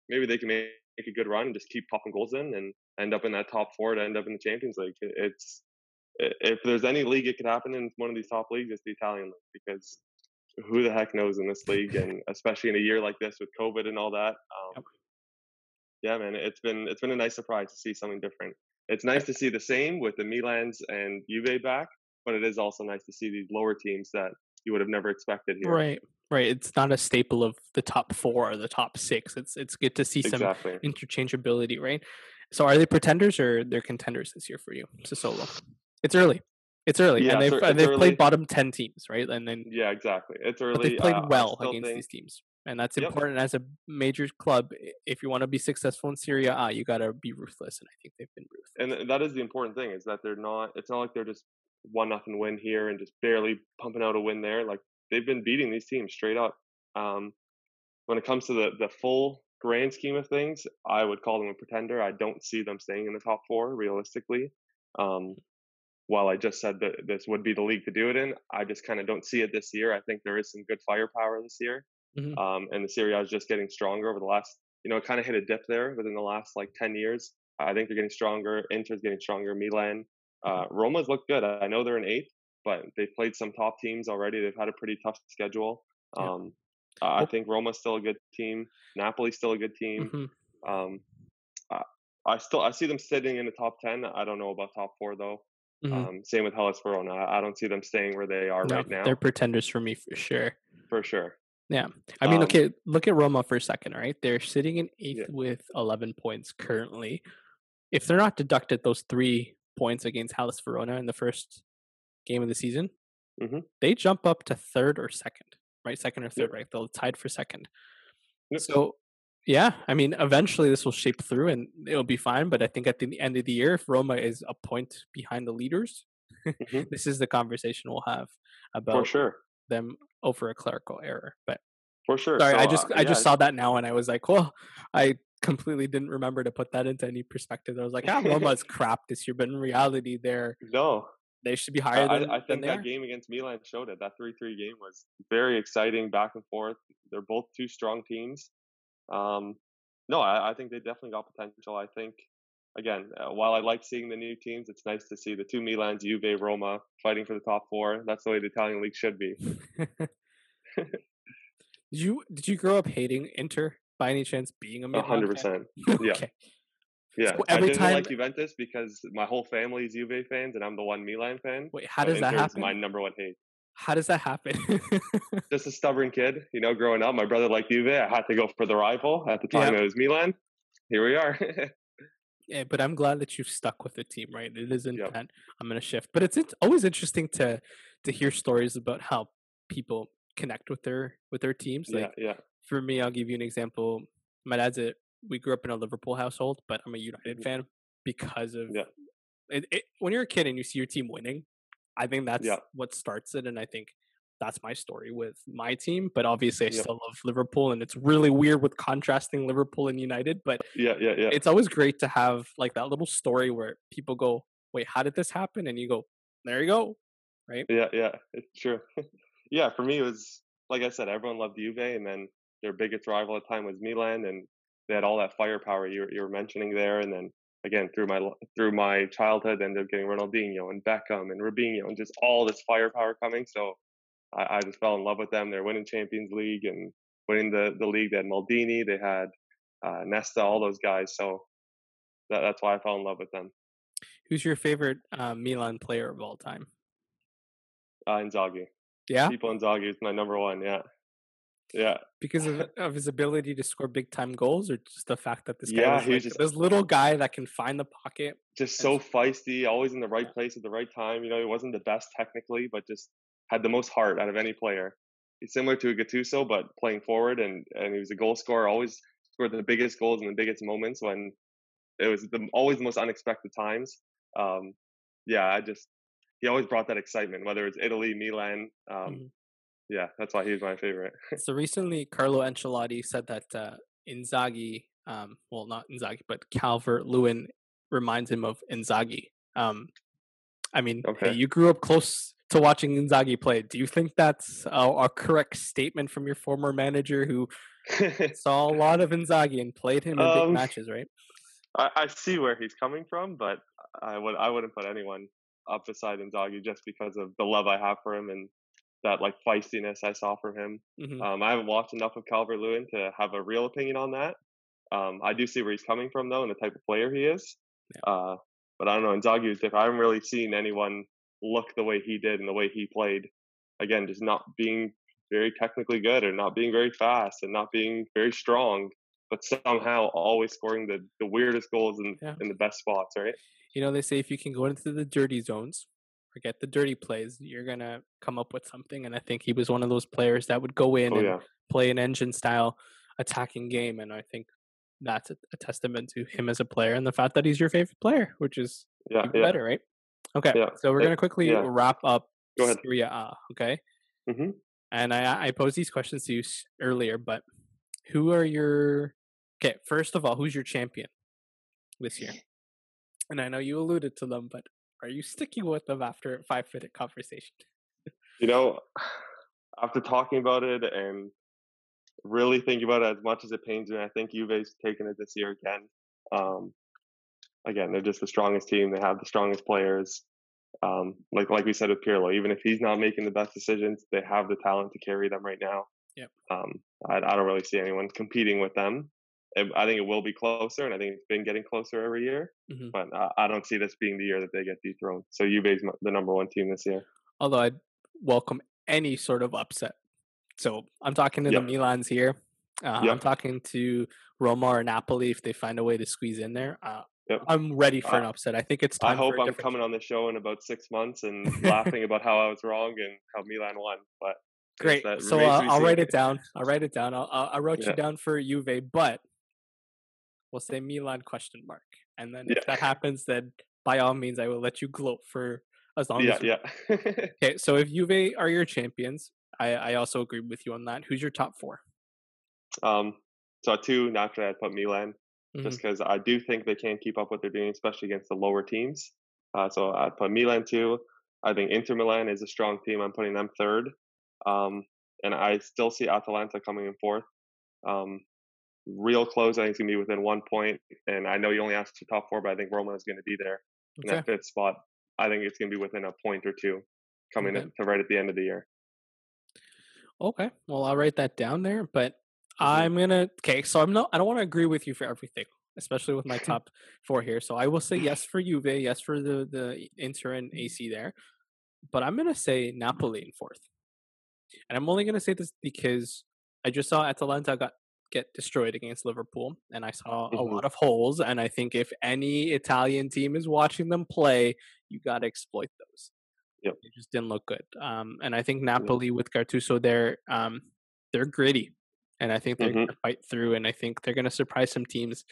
maybe they can make a good run and just keep popping goals in and end up in that top four to end up in the Champions League. It's if there's any league it could happen in one of these top leagues, it's the Italian league because who the heck knows in this league, and especially in a year like this with COVID and all that. Um, yep. Yeah, man, it's been it's been a nice surprise to see something different. It's nice to see the same with the Milans and Juve back, but it is also nice to see these lower teams that you would have never expected here. Right. Right. It's not a staple of the top four or the top six. It's it's good to see some exactly. interchangeability, right? So are they pretenders or they're contenders this year for you? Sassuolo. It's early. It's early. Yeah, and they've, it's they've early. played bottom ten teams, right? And then Yeah, exactly. It's early. They played uh, well against think... these teams. And that's yep. important as a major club. If you want to be successful in Serie A, ah, you got to be ruthless, and I think they've been ruthless. And that is the important thing is that they're not. It's not like they're just one nothing win here and just barely pumping out a win there. Like they've been beating these teams straight up. Um, when it comes to the the full grand scheme of things, I would call them a pretender. I don't see them staying in the top four realistically. Um, while I just said that this would be the league to do it in, I just kind of don't see it this year. I think there is some good firepower this year, mm-hmm. um, and the Serie A is just getting stronger over the last. You know, it kind of hit a dip there within the last like ten years. I think they're getting stronger. Inter's getting stronger. Milan, uh, Roma's looked good. I know they're in eighth, but they've played some top teams already. They've had a pretty tough schedule. Um, yeah. I think Roma's still a good team. Napoli's still a good team. Mm-hmm. Um, I, I, still I see them sitting in the top ten. I don't know about top four though. Mm-hmm. Um, same with Hellas Verona. I, I, don't see them staying where they are no, right now. They're pretenders for me for sure. For sure. Yeah. I mean, um, okay, look at Roma for a second, right? They're sitting in eighth yeah. with 11 points currently. If they're not deducted those three points against Hellas Verona in the first game of the season, mm-hmm. they jump up to third or second, right? Second or third, yep. right? They'll tied for second. Yep. So, yeah, I mean, eventually this will shape through and it'll be fine. But I think at the end of the year, if Roma is a point behind the leaders, mm-hmm. this is the conversation we'll have about for sure them over a clerical error. But for sure, sorry, so, I just uh, I just yeah. saw that now and I was like, well, I completely didn't remember to put that into any perspective. I was like, ah, Roma's crap this year, but in reality, they're no, they should be higher than. I, I think than that game against Milan showed it. That three-three game was very exciting, back and forth. They're both two strong teams. Um, no, I, I think they definitely got potential. I think again, uh, while I like seeing the new teams, it's nice to see the two Milans, Juve, Roma fighting for the top four. That's the way the Italian league should be. did you did you grow up hating Inter by any chance being a hundred percent? Yeah. okay. Yeah, So I didn't time- like Juventus because my whole family is Juve fans, and I'm the one Milan fan. Wait, how so does that happen? My number one hate. How does that happen? Just a stubborn kid, you know. Growing up, my brother liked Juve. I had to go for the rival. At the time, Yeah. it was Milan. Here we are. Yeah, but I'm glad that you've stuck with the team, right? It isn't yep. that I'm going to shift, but it's, it's always interesting to to hear stories about how people connect with their with their teams. Like, yeah, yeah. For me, I'll give you an example. My dad's a we grew up in a Liverpool household, but I'm a United mm-hmm. fan because of yeah. It, it, when you're a kid and you see your team winning. I think that's yeah. what starts it, and I think that's my story with my team. But obviously, I still love Liverpool, and it's really weird with contrasting Liverpool and United. But yeah, yeah, yeah. It's always great to have like that little story where people go, "Wait, how did this happen?" And you go, "There you go," right? Yeah, yeah, it's true. yeah, for me, it was like I said, everyone loved Juve, and then their biggest rival at the time was Milan, and they had all that firepower you you were mentioning there, and then again through my through my childhood they ended up getting Ronaldinho and Beckham and Robinho and just all this firepower coming. So I, I, just fell in love with them. They're winning Champions League and winning the, the league. They had Maldini, they had uh, Nesta, all those guys. So that, that's why I fell in love with them. Who's your favorite uh, Milan player of all time? Uh, Inzaghi. Yeah, Pippo Inzaghi is my number one. Yeah, yeah. Because of, of his ability to score big time goals, or just the fact that this guy yeah, was like, just, this little guy that can find the pocket. Just so feisty, always in the right place at the right time. You know, he wasn't the best technically, but just had the most heart out of any player. He's similar to a Gattuso, but playing forward, and and he was a goal scorer. Always scored the biggest goals in the biggest moments when it was the always the most unexpected times. Um, yeah, I just he always brought that excitement, whether it's Italy, Milan. Um, mm-hmm. Yeah, that's why he's my favorite. so recently, Carlo Ancelotti said that uh, Inzaghi, um, well, not Inzaghi, but Calvert Lewin reminds him of Inzaghi. Um, I mean, okay. hey, you grew up close to watching Inzaghi play. Do you think that's a, a correct statement from your former manager who saw a lot of Inzaghi and played him in um, big matches, right? I, I, see where he's coming from, but I would I wouldn't put anyone up beside Inzaghi just because of the love I have for him and that like feistiness I saw from him. Mm-hmm. Um, I haven't watched enough of Calvert Lewin to have a real opinion on that. Um, I do see where he's coming from though, and the type of player he is. Yeah. Uh, but I don't know. Inzaghi is different. I haven't really seen anyone look the way he did and the way he played. Again, just not being very technically good or not being very fast and not being very strong, but somehow always scoring the, the weirdest goals in, yeah. in the best spots, right? You know, they say if you can go into the dirty zones, forget the dirty plays, you're going to come up with something. And I think he was one of those players that would go in oh, and yeah. play an engine style attacking game. And I think that's a, a, testament to him as a player and the fact that he's your favorite player, which is yeah, yeah. better, right? Okay, yeah. so we're gonna quickly wrap up Go ahead. Serie A, okay? Mm-hmm. And I I posed these questions to you earlier, but who are your okay? First of all, who's your champion this year? And I know you alluded to them, but are you sticking with them after a five minute conversation? you know, after talking about it and really thinking about it as much as it pains me, I think Juve's taken it this year again. Um, again, they're just the strongest team. They have the strongest players. Um, like like we said with Pirlo, even if he's not making the best decisions, they have the talent to carry them right now. Yep. Um, I, I don't really see anyone competing with them. I think it will be closer, and I think it's been getting closer every year. Mm-hmm. But I, I, don't see this being the year that they get dethroned. So Juve's the number one team this year. Although I'd welcome any sort of upset. So I'm talking to yep. the Milans here. Uh, yep. I'm talking to Roma or Napoli if they find a way to squeeze in there. Uh, Yep. I'm ready for an upset. I think it's time. I hope I'm coming on the show in about six months and laughing about how I was wrong and how Milan won. But great. So uh, I'll write it down. I'll write it down. I'll, i wrote yeah. you down for Juve, but we'll say Milan question mark. And then if that happens, then by all means, I will let you gloat for as long yeah, as. Yeah. okay. So if Juve are your champions, I, I also agree with you on that. Who's your top four? Um. So two naturally, I'd put Milan mm-hmm. just because I do think they can keep up what they're doing, especially against the lower teams. Uh, so I'd put Milan two. I think Inter Milan is a strong team. I'm putting them third. Um, and I still see Atalanta coming in fourth. Um, real close. I think it's gonna be within one point. And I know you only asked for top four, but I think Roma is going to be there in that fifth spot. I think it's going to be within a point or two coming okay. in to right at the end of the year. Okay, well I'll write that down there. But I'm gonna okay. So I'm not. I don't want to agree with you for everything, especially with my top four here. So I will say yes for Juve, yes for the the Inter and mm-hmm. AC there, but I'm gonna say Napoli in fourth. And I'm only gonna say this because I just saw Atalanta got get destroyed against Liverpool, and I saw Mhm. a lot of holes. And I think if any Italian team is watching them play, you got to exploit those. Yep. It just didn't look good. Um, and I think. Napoli with Gattuso, they're um, they're gritty, and I think they're Mhm. going to fight through. And I think they're going to surprise some teams.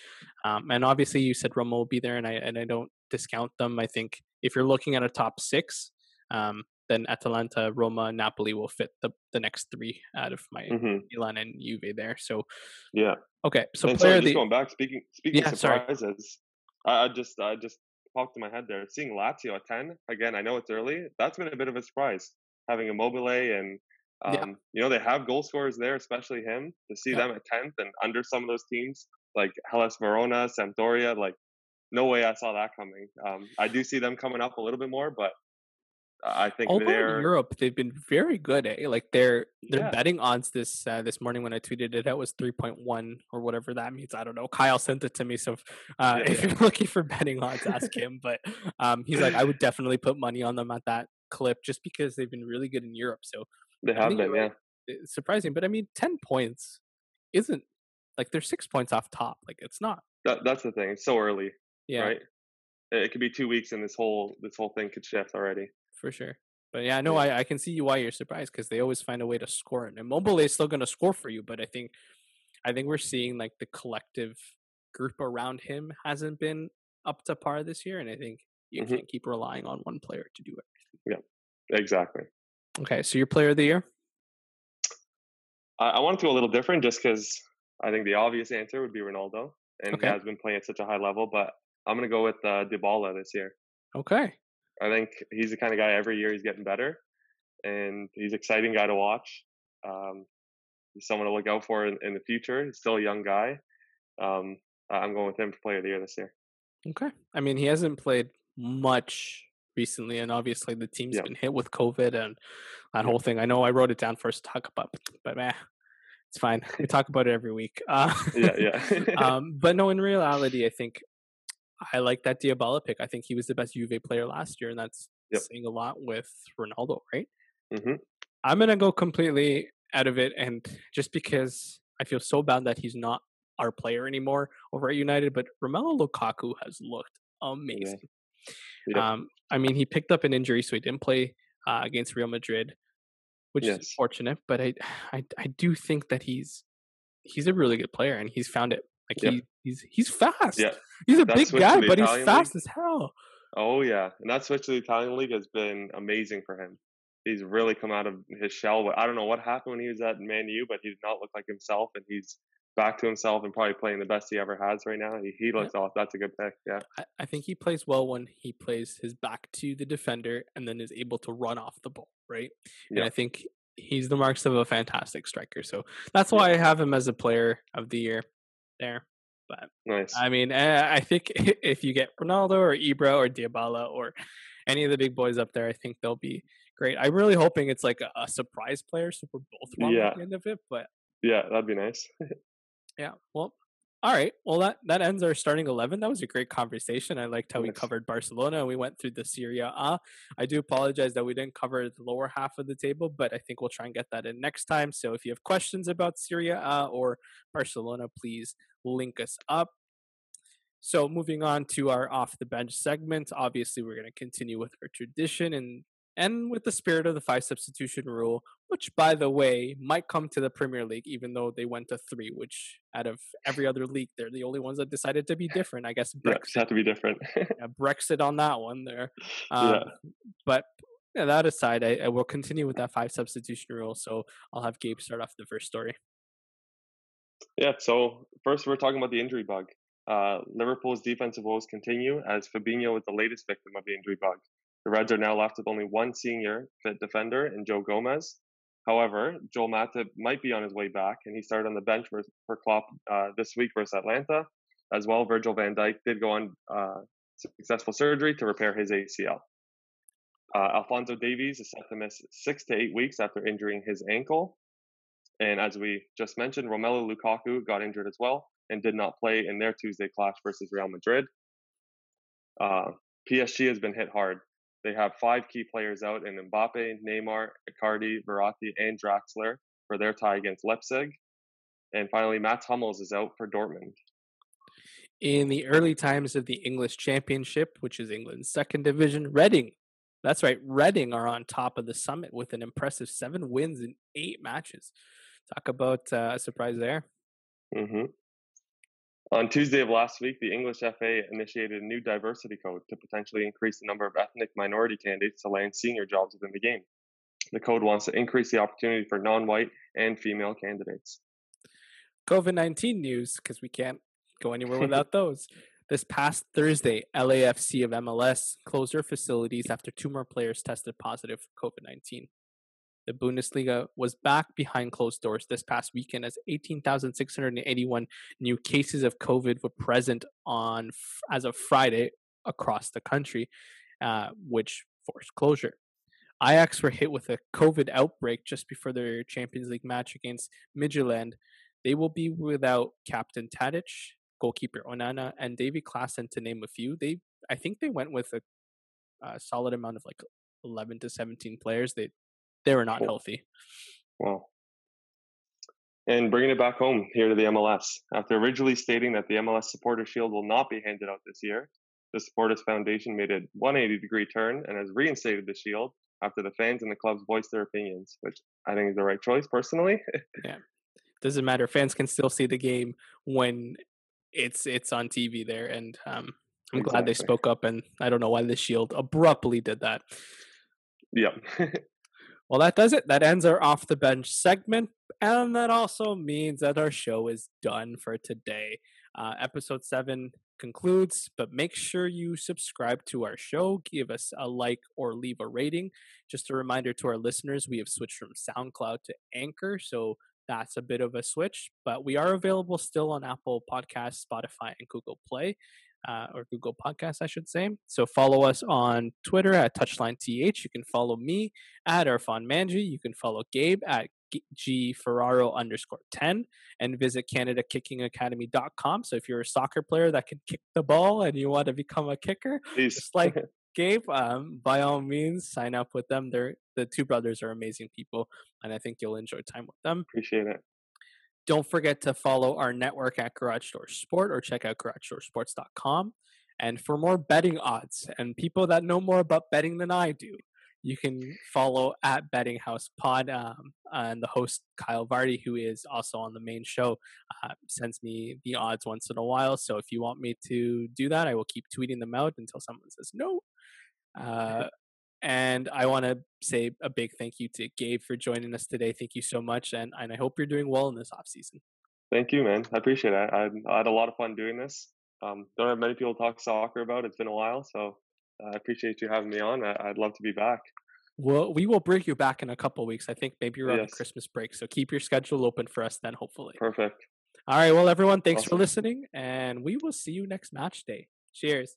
Um, and obviously, you said Roma will be there, and I and I don't discount them. I think if you're looking at a top six, um, then Atalanta, Roma, Napoli will fit the the next three out of my Mhm. Milan and Juve there. So Yeah. okay, so and player sorry, just the going back, speaking speaking yeah, surprises, I, I just I just popped in my head there. Seeing Lazio at ten again, I know it's early. That's been a bit of a surprise. Having Immobile and yeah, um, you know they have goal scorers there, especially him. To see yeah. them at tenth and under some of those teams like Hellas Verona, Sampdoria, like no way I saw that coming. Um, I do see them coming up a little bit more, but I think Although in Europe they've been very good, eh? Like their their yeah betting odds this uh, this morning when I tweeted it out was three point one or whatever that means. I don't know. Kyle sent it to me, so uh, yeah if yeah you're looking for betting odds, ask him. But um, he's like, I would definitely put money on them at that clip just because they've been really good in Europe. So they have been yeah. It's surprising, but I mean, ten points isn't like they're six points off top. Like it's not. That, that's the thing. It's so early, Yeah, right? It, it could be two weeks and this whole this whole thing could shift already. For sure. But yeah, no, Yeah. I, I can see why you're surprised because they always find a way to score. And Immobile is still going to score for you, but I think I think we're seeing like the collective group around him hasn't been up to par this year, and I think you hmm can't keep relying on one player to do everything. Yeah, exactly. Okay, so your player of the year? I, I wanted to go a little different just because I think the obvious answer would be Ronaldo, and he has been playing at such a high level. But I'm gonna go with uh, Dybala this year. okay, I think he's the kind of guy every year he's getting better, and he's an exciting guy to watch. Um, he's someone to look out for in, in the future. He's still a young guy. Um, I'm going with him for player of the year this year. okay. I mean, he hasn't played much recently, and obviously the team's Yeah, been hit with COVID and that whole thing. I know I wrote it down for us to talk about, but man, it's fine. We talk about it every week. Uh, yeah, yeah, um, but no, in reality, I think I like that Dybala pick. I think he was the best Juve player last year, and that's yep. saying a lot with Ronaldo, right? hmm I'm gonna go completely out of it, and just because I feel so bad that he's not our player anymore over at United, but Romelu Lukaku has looked Yeah, amazing. Um, I mean, he picked up an injury, so he didn't play uh, against Real Madrid, which is yes, unfortunate. But I, I, I do think that he's he's a really good player, and he's found it. Like yep, he, he's he's fast. yeah. He's a big guy, but he's league. fast as hell. Oh yeah, and that switch to the Italian league has been amazing for him. He's really come out of his shell. But I don't know what happened when he was at Man U, but he did not look like himself, and he's back to himself and probably playing the best he ever has right now. He, he Yeah. looks off. That's a good pick. Yeah, I, I think he plays well when he plays his back to the defender and then is able to run off the ball, right? And yeah, I think he's the marks of a fantastic striker. So that's yeah. why I have him as a player of the year there. But Nice. I mean, eh, I think if you get Ronaldo or Ibra or Dybala or any of the big boys up there, I think they'll be great. I'm really hoping it's like a, a surprise player, so we're both wrong Yeah, at the end of it. But yeah, that'd be nice. yeah, well, all right. Well, that that ends our starting eleven. That was a great conversation. I liked how we covered Barcelona. and We went through the Serie A. I do apologize that we didn't cover the lower half of the table, but I think we'll try and get that in next time. So if you have questions about Serie A or Barcelona, please link us up. So moving on to our off the bench segment, obviously we're going to continue with our tradition and and with the spirit of the five substitution rule, which by the way might come to the Premier League, even though they went to three, which out of every other league, they're the only ones that decided to be different. I guess Yeah, Brexit, have to be different. yeah, Brexit on that one there. yeah, Um, but yeah, that aside, I, I will continue with that five substitution rule. So I'll have Gabe start off the first story. yeah. So first, we're talking about the injury bug. Uh, Liverpool's defensive woes continue as Fabinho is the latest victim of the injury bug. The Reds are now left with only one senior fit defender in Joe Gomez. However, Joel Matip might be on his way back, and he started on the bench for, for Klopp uh, this week versus Atalanta. As well, Virgil van Dijk did go on uh, successful surgery to repair his ACL. Uh, Alphonso Davies is set to miss six to eight weeks after injuring his ankle. And as we just mentioned, Romelu Lukaku got injured as well and did not play in their Tuesday clash versus Real Madrid. Uh, PSG has been hit hard. They have five key players out in Mbappe, Neymar, Icardi, Verratti, and Draxler for their tie against Leipzig. And finally, Mats Hummels is out for Dortmund. In the early times of the English Championship, which is England's second division, Reading, that's right, Reading are on top of the summit with an impressive seven wins in eight matches. Talk about uh, a surprise there. Mm-hmm. On Tuesday of last week, the English FA initiated a new diversity code to potentially increase the number of ethnic minority candidates to land senior jobs within the game. The code wants to increase the opportunity for non white and female candidates. COVID 19 news, because we can't go anywhere without those. This past Thursday, LAFC of MLS closed their facilities after two more players tested positive for COVID 19. The Bundesliga was back behind closed doors this past weekend as 18,681 new cases of COVID were present on as of Friday across the country, uh, which forced closure. Ajax were hit with a COVID outbreak just before their Champions League match against Midtjylland. They will be without captain Tadic, goalkeeper Onana, and Davy Klaassen to name a few. They, I think, they went with a, a solid amount of like 11 to 17 players. They they were not healthy. Well, And bringing it back home here to the MLS. After originally stating that the MLS Supporter Shield will not be handed out this year, the Supporters Foundation made a 180 degree turn and has reinstated the shield after the fans and the clubs voiced their opinions, which I think is the right choice personally. yeah. Doesn't matter. Fans can still see the game when it's it's on TV there and um, I'm exactly. glad they spoke up and I don't know why the shield abruptly did that. Yeah. Well, that does it. That ends our off the bench segment. And that also means that our show is done for today. Uh, episode seven concludes, but make sure you subscribe to our show, give us a like, or leave a rating. Just a reminder to our listeners we have switched from SoundCloud to Anchor. So that's a bit of a switch, but we are available still on Apple Podcasts, Spotify, and Google Play uh, or Google Podcasts, I should say. So follow us on Twitter at TouchlineTH. You can follow me at Irfan Manji. You can follow Gabe at G Ferraro underscore 10 and visit CanadaKickingAcademy.com. So if you're a soccer player that can kick the ball and you want to become a kicker, Please. just like Gabe, um, by all means, sign up with them. They're the two brothers are amazing people, and I think you'll enjoy time with them. Appreciate it. Don't forget to follow our network at Garage Door Sport or check out GarageDoorSports.com. And for more betting odds and people that know more about betting than I do, you can follow at Betting House Pod. Um, and the host, Kyle Vardy, who is also on the main show, uh, sends me the odds once in a while. So if you want me to do that, I will keep tweeting them out until someone says no. Uh, and I want to say a big thank you to Gabe for joining us today. Thank you so much, and, and I hope you're doing well in this off season. Thank you, man. I appreciate it. I, I had a lot of fun doing this. Um, don't have many people to talk soccer about. It's been a while, so uh, I appreciate you having me on. I, would love to be back. Well, we will bring you back in a couple weeks. I think maybe you're on yes. Christmas break, so keep your schedule open for us then. Hopefully. Perfect. All right. Well, everyone, thanks awesome. for listening, and we will see you next match day. Cheers.